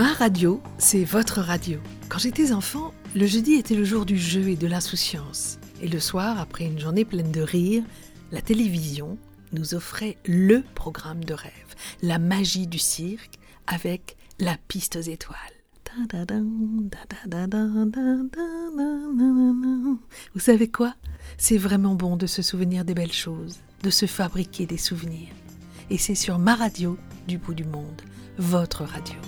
Ma radio, c'est votre radio. Quand j'étais enfant, le jeudi était le jour du jeu et de l'insouciance. Et le soir, après une journée pleine de rire, la télévision nous offrait le programme de rêve, la magie du cirque avec la piste aux étoiles. Vous savez quoi? C'est vraiment bon de se souvenir des belles choses, de se fabriquer des souvenirs. Et c'est sur ma radio du bout du monde, votre radio.